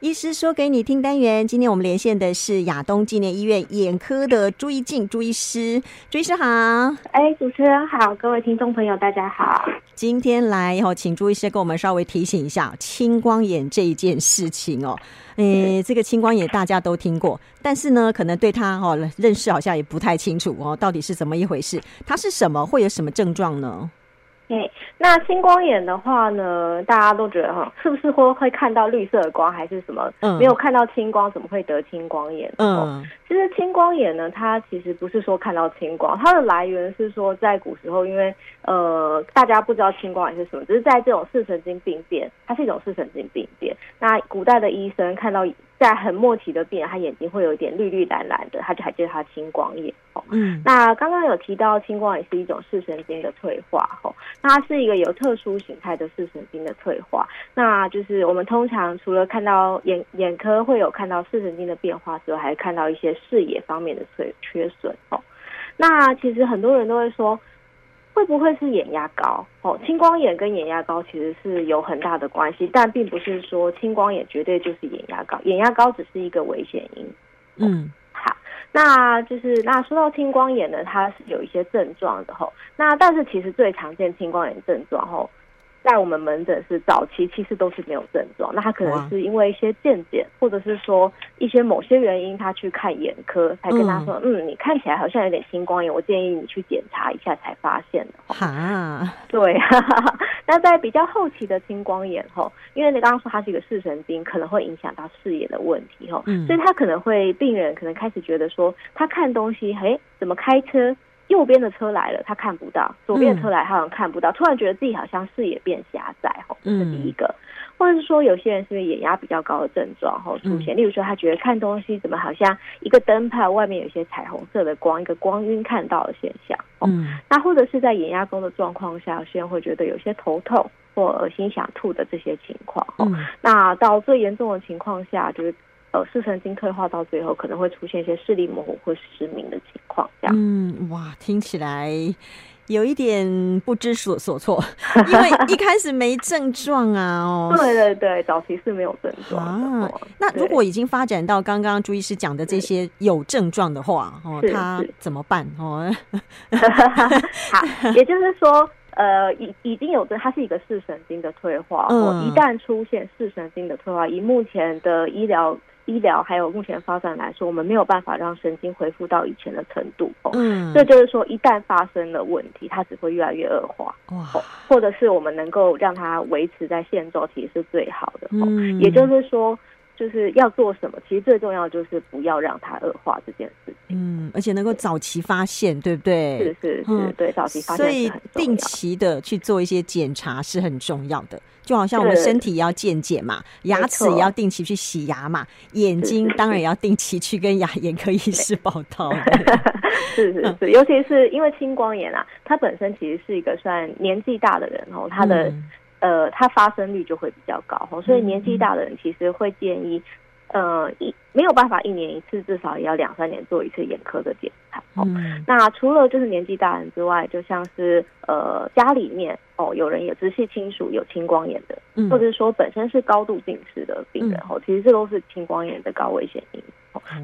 医师说给你听单元，今天我们连线的是亚东纪念医院眼科的朱一静朱医师，朱医师好。哎，主持人好，各位听众朋友大家好。今天来以后，请朱医师跟我们稍微提醒一下青光眼这一件事情哦。诶，这个青光眼大家都听过，但是呢，可能对他哦认识好像也不太清楚哦，到底是怎么一回事？它是什么？会有什么症状呢？哎，那青光眼的话呢，大家都觉得哈，是不是会会看到绿色的光，还是什么？嗯，没有看到青光，怎么会得青光眼？嗯，其实青光眼呢，它其实不是说看到青光，它的来源是说在古时候，因为呃，大家不知道青光眼是什么，只是在这种视神经病变，它是一种视神经病变。那古代的医生看到。在很末期的病人，他眼睛会有一点绿绿蓝蓝的，他就还叫他青光眼哦。嗯，那刚刚有提到青光也是一种视神经的退化哦，那它是一个有特殊形态的视神经的退化。那就是我们通常除了看到眼眼科会有看到视神经的变化之外，还看到一些视野方面的缺缺损哦。那其实很多人都会说。会不会是眼压高？哦，青光眼跟眼压高其实是有很大的关系，但并不是说青光眼绝对就是眼压高，眼压高只是一个危险因。嗯，好，那就是那说到青光眼呢，它是有一些症状的吼，那但是其实最常见青光眼症状吼。在我们门诊是早期，其实都是没有症状。那他可能是因为一些健检，或者是说一些某些原因，他去看眼科，才跟他说，嗯，嗯，你看起来好像有点青光眼，我建议你去检查一下才发现的。哈，对。那在比较后期的青光眼后，因为你刚刚说它是一个视神经，可能会影响到视野的问题哈，所以他可能会病人可能开始觉得说，他看东西，哎，怎么开车？右边的车来了，他看不到；左边的车来，他好像看不到。突然觉得自己好像视野变狭窄，吼，这是第一个。或者是说，有些人是因为眼压比较高的症状，吼出现。例如说，他觉得看东西怎么好像一个灯泡外面有一些彩虹色的光，一个光晕看到的现象。嗯，那或者是在眼压高的状况下，有些人会觉得有些头痛或恶心想吐的这些情况。嗯，那到最严重的情况下，就是。视神经退化到最后，可能会出现一些视力模糊或失明的情况。这样，嗯，哇，听起来有一点不知所所措，因为一开始没症状啊。哦，对对对，早期是没有症状啊。那如果已经发展到刚刚朱医师讲的这些有症状的话，哦，他怎么办？哦 好，也就是说，呃，已已经有症，它是一个视神经的退化。嗯，一旦出现视神经的退化，以目前的医疗。医疗还有目前发展来说，我们没有办法让神经恢复到以前的程度。嗯，这就是说，一旦发生了问题，它只会越来越恶化。哇，或者是我们能够让它维持在现状，其实是最好的。嗯，也就是说。就是要做什么？其实最重要的就是不要让它恶化这件事情。嗯，而且能够早期发现，对不对？是是是，嗯、对，早期发现。所以定期的去做一些检查是很重要的。就好像我们身体也要健检嘛，牙齿也要定期去洗牙嘛，眼睛当然也要定期去跟牙眼科医师报道。是是是，尤其是因为青光眼啊，它本身其实是一个算年纪大的人哦，他的。嗯呃，它发生率就会比较高，所以年纪大的人其实会建议，呃，一没有办法一年一次，至少也要两三年做一次眼科的检查。嗯，那除了就是年纪大人之外，就像是呃家里面哦有人有直系亲属有青光眼的，嗯或者是说本身是高度近视的病人哦，其实这都是青光眼的高危险因。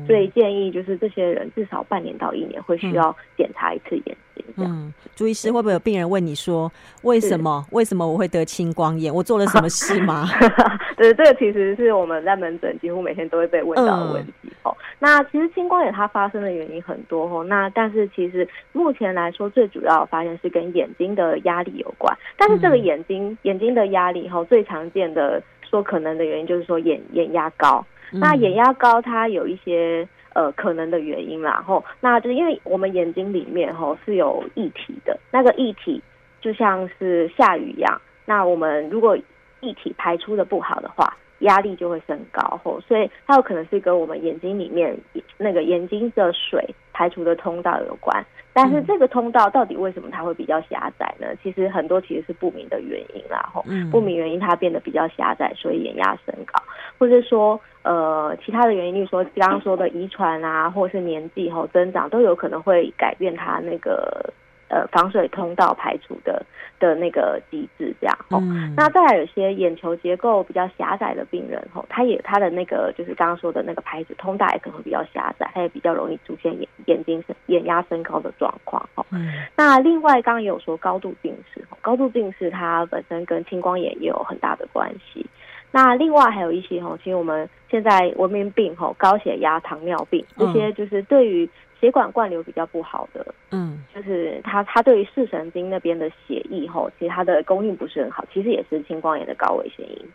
所以建议就是这些人至少半年到一年会需要检查一次眼睛。嗯，朱医师会不会有病人问你说，为什么为什么我会得青光眼？我做了什么事吗？对，这个其实是我们在门诊几乎每天都会被问到的问题。哦，那其实青光眼它发生的原因很多哦。那但是其实目前来说，最主要的发现是跟眼睛的压力有关。但是这个眼睛眼睛的压力哈，最常见的说可能的原因就是说眼眼压高。那眼压高，它有一些呃可能的原因啦，吼，那就是因为我们眼睛里面吼是有液体的，那个液体就像是下雨一样，那我们如果液体排出的不好的话，压力就会升高，吼，所以它有可能是跟我们眼睛里面那个眼睛的水排除的通道有关。但是这个通道到底为什么它会比较狭窄呢？其实很多其实是不明的原因啦，吼，不明原因它变得比较狭窄，所以眼压升高，或者说呃其他的原因，例如说刚刚说的遗传啊，或者是年纪吼增长，都有可能会改变它那个呃防水通道排除的的那个机制这样吼。嗯、那再来有些眼球结构比较狭窄的病人吼，他也他的那个就是刚刚说的那个排水通道也可能会比较狭窄，他也比较容易出现眼眼睛眼压升高的状况吼。嗯、那另外刚刚也有说高度近视，高度近视它本身跟青光眼也有很大的关系。那另外还有一些哈，其实我们现在文明病吼，高血压、糖尿病这些，就是对于血管灌流比较不好的，嗯，就是它它对于视神经那边的血液吼，其实它的供应不是很好，其实也是青光眼的高危原因子。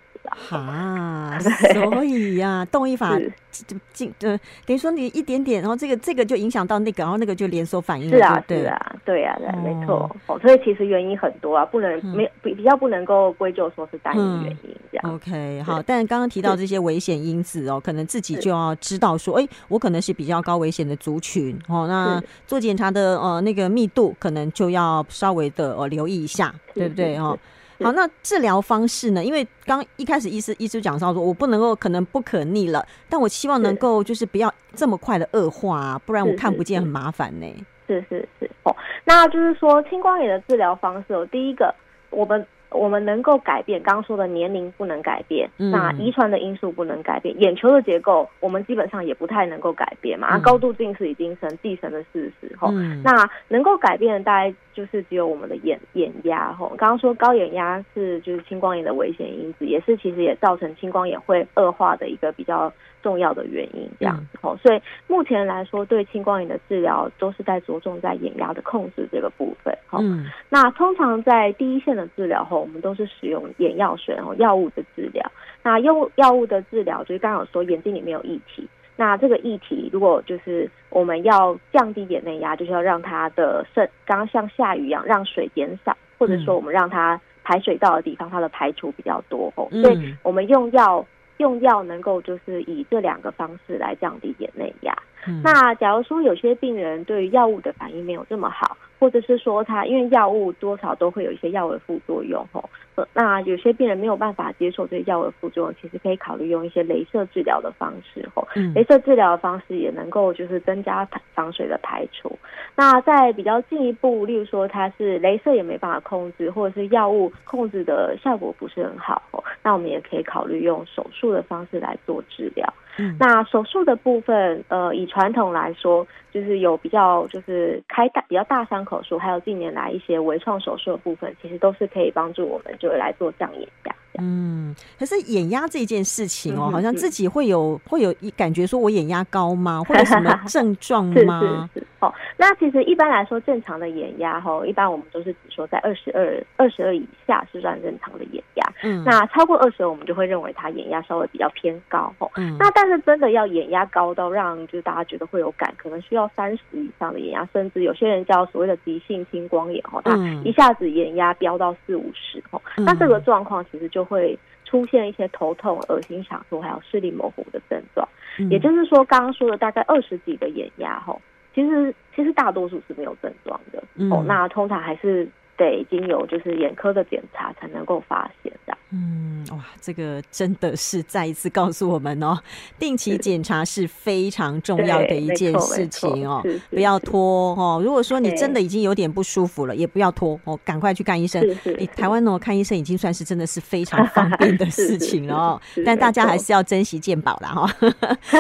啊，所以呀、啊，动一法就进呃，等于说你一点点，然后这个这个就影响到那个，然后那个就连锁反应了。是啊，对。啊，对啊，对，没错。哦，所以其实原因很多啊，不能没比比较不能够归咎说是单一原因这样。嗯、OK，好，但刚刚提到这些危险因子哦，可能自己就要知道说，哎，我可能是比较高危险的族群哦，那做检查的呃那个密度可能就要稍微的呃留意一下，对不对？哦？好，那治疗方式呢？因为刚一开始医师医师讲到说，我不能够可能不可逆了，但我希望能够就是不要这么快的恶化啊，不然我看不见很麻烦呢。是是是哦，那就是说青光眼的治疗方式哦，第一个我们。我们能够改变，刚刚说的年龄不能改变，嗯、那遗传的因素不能改变，眼球的结构我们基本上也不太能够改变嘛。嗯、高度近视已经成既成的事实哈。嗯、那能够改变的大概就是只有我们的眼眼压哈。刚刚说高眼压是就是青光眼的危险因子，也是其实也造成青光眼会恶化的一个比较重要的原因，这样子吼，嗯、所以目前来说，对青光眼的治疗都是在着重在眼压的控制这个部分。嗯，那通常在第一线的治疗后，我们都是使用眼药水然后药物的治疗。那用药物的治疗，就是刚刚有说眼睛里面有液体，那这个液体如果就是我们要降低眼内压，就是要让它的渗，刚刚像下雨一样，让水减少，或者说我们让它排水道的地方它的排除比较多哦，所以我们用药。用药能够就是以这两个方式来降低眼内压。嗯、那假如说有些病人对于药物的反应没有这么好，或者是说他因为药物多少都会有一些药物副作用吼，那有些病人没有办法接受这些药物副作用，其实可以考虑用一些镭射治疗的方式吼。嗯、镭射治疗的方式也能够就是增加防水的排除。那在比较进一步，例如说它是镭射也没办法控制，或者是药物控制的效果不是很好，那我们也可以考虑用手术的方式来做治疗。嗯、那手术的部分，呃，以传统来说，就是有比较就是开大比较大伤口术，还有近年来一些微创手术的部分，其实都是可以帮助我们就来做降眼压。嗯，可是眼压这件事情哦，嗯、好像自己会有会有一感觉，说我眼压高吗？会有什么症状吗？是是是哦，那其实一般来说，正常的眼压哈，一般我们都是只说在二十二二十二以下是算正常的眼压。嗯，那超过二十二，我们就会认为他眼压稍微比较偏高。嗯，那但是真的要眼压高到让就是大家觉得会有感，可能需要三十以上的眼压，甚至有些人叫所谓的急性青光眼哈，他一下子眼压飙到四五十哈，那这个状况其实就会出现一些头痛、恶心、想吐，还有视力模糊的症状。嗯、也就是说，刚刚说的大概二十几个眼压吼，其实其实大多数是没有症状的。嗯、哦，那通常还是。得经有就是眼科的检查才能够发现的。嗯，哇，这个真的是再一次告诉我们哦，定期检查是非常重要的一件事情哦，不要拖哦。如果说你真的已经有点不舒服了，也不要拖哦，赶快去看医生。诶，台湾哦，看医生已经算是真的是非常方便的 事情了哦。但大家还是要珍惜健保啦哈。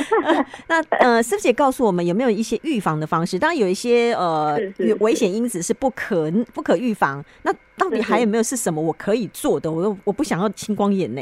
那呃，师姐告诉我们有没有一些预防的方式？当然有一些呃危险因子是不可不可预防。那到底还有没有是什么我可以做的？我都我不想要青光眼呢。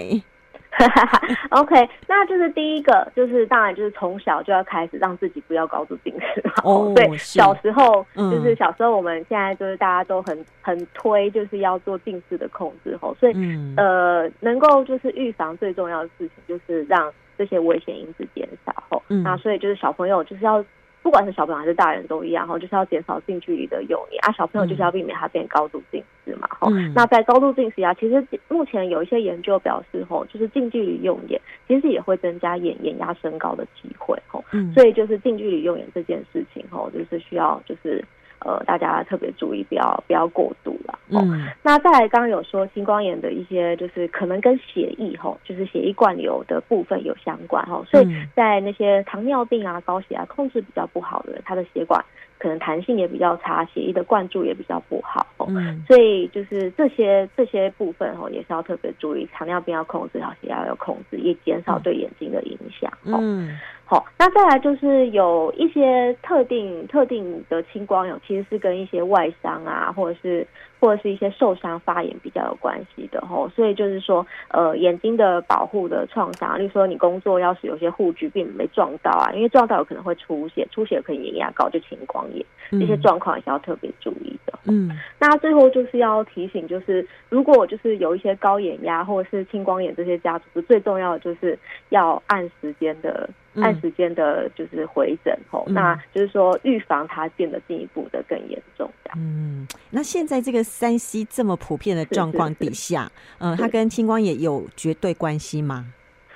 OK，那就是第一个，就是当然就是从小就要开始让自己不要高度近视嘛。哦，对，小时候、嗯、就是小时候，我们现在就是大家都很很推，就是要做近视的控制吼。所以、嗯、呃，能够就是预防最重要的事情，就是让这些危险因子减少吼。嗯、那所以就是小朋友就是要。不管是小朋友还是大人都一样哈，就是要减少近距离的用眼啊。小朋友就是要避免他变高度近视嘛哈。嗯、那在高度近视啊，其实目前有一些研究表示吼，就是近距离用眼其实也会增加眼眼压升高的机会吼。嗯、所以就是近距离用眼这件事情吼，就是需要就是呃大家特别注意，不要不要过度了。哦。嗯、那再来，刚刚有说青光眼的一些，就是可能跟血液吼，就是血液灌流的部分有相关哈。所以在那些糖尿病啊、高血压控制比较不好的人，他的血管可能弹性也比较差，血液的灌注也比较不好。嗯，所以就是这些这些部分哦，也是要特别注意，糖尿病要控制，高血压要控制，也减少对眼睛的影响。嗯。好，那再来就是有一些特定特定的青光眼，其实是跟一些外伤啊，或者是或者是一些受伤发炎比较有关系的吼。所以就是说，呃，眼睛的保护的创伤，例如说你工作要是有些护具并没撞到啊，因为撞到有可能会出血，出血可以眼压高就青光眼，这些状况也是要特别注意的。嗯，那最后就是要提醒，就是如果就是有一些高眼压或者是青光眼这些家族，最重要的就是要按时间的。按时间的，就是回诊吼，嗯、那就是说预防它变得进一步的更严重。嗯，那现在这个三 C 这么普遍的状况底下，嗯，它跟青光眼有绝对关系吗？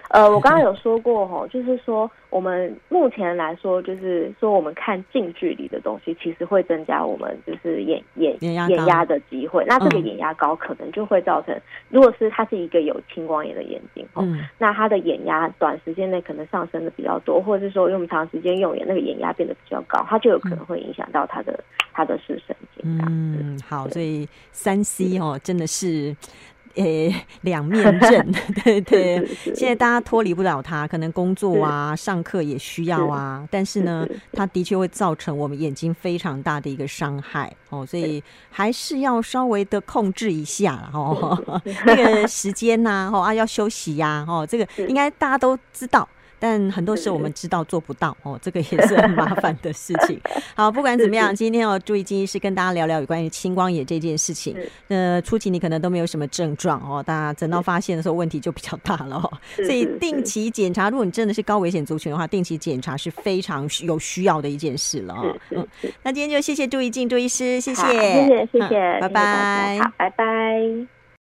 呃，我刚刚有说过吼，就是说我们目前来说，就是说我们看近距离的东西，其实会增加我们就是眼眼眼压的机会。那这个眼压高，可能就会造成，如果是它是一个有青光眼的眼睛，嗯，那它的眼压短时间内可能上升的比较多，或者是说用长时间用眼，那个眼压变得比较高，它就有可能会影响到它的它的视神经。嗯，好，所以三 C 哦，真的是。诶，两面 刃，对对。现在大家脱离不了它，可能工作啊、上课也需要啊。但是呢，它的确会造成我们眼睛非常大的一个伤害哦，所以还是要稍微的控制一下哦。那个时间呐，哦啊，要休息呀，哦，这个应该大家都知道。但很多时候我们知道做不到哦，这个也是很麻烦的事情。好，不管怎么样，今天哦注意金医师跟大家聊聊有关于青光眼这件事情。那，初期你可能都没有什么症状哦，大家等到发现的时候问题就比较大了哦。所以定期检查，如果你真的是高危险族群的话，定期检查是非常有需要的一件事了哦。嗯，那今天就谢谢朱怡静朱医师，谢谢，谢谢，谢谢，拜拜，好，拜拜。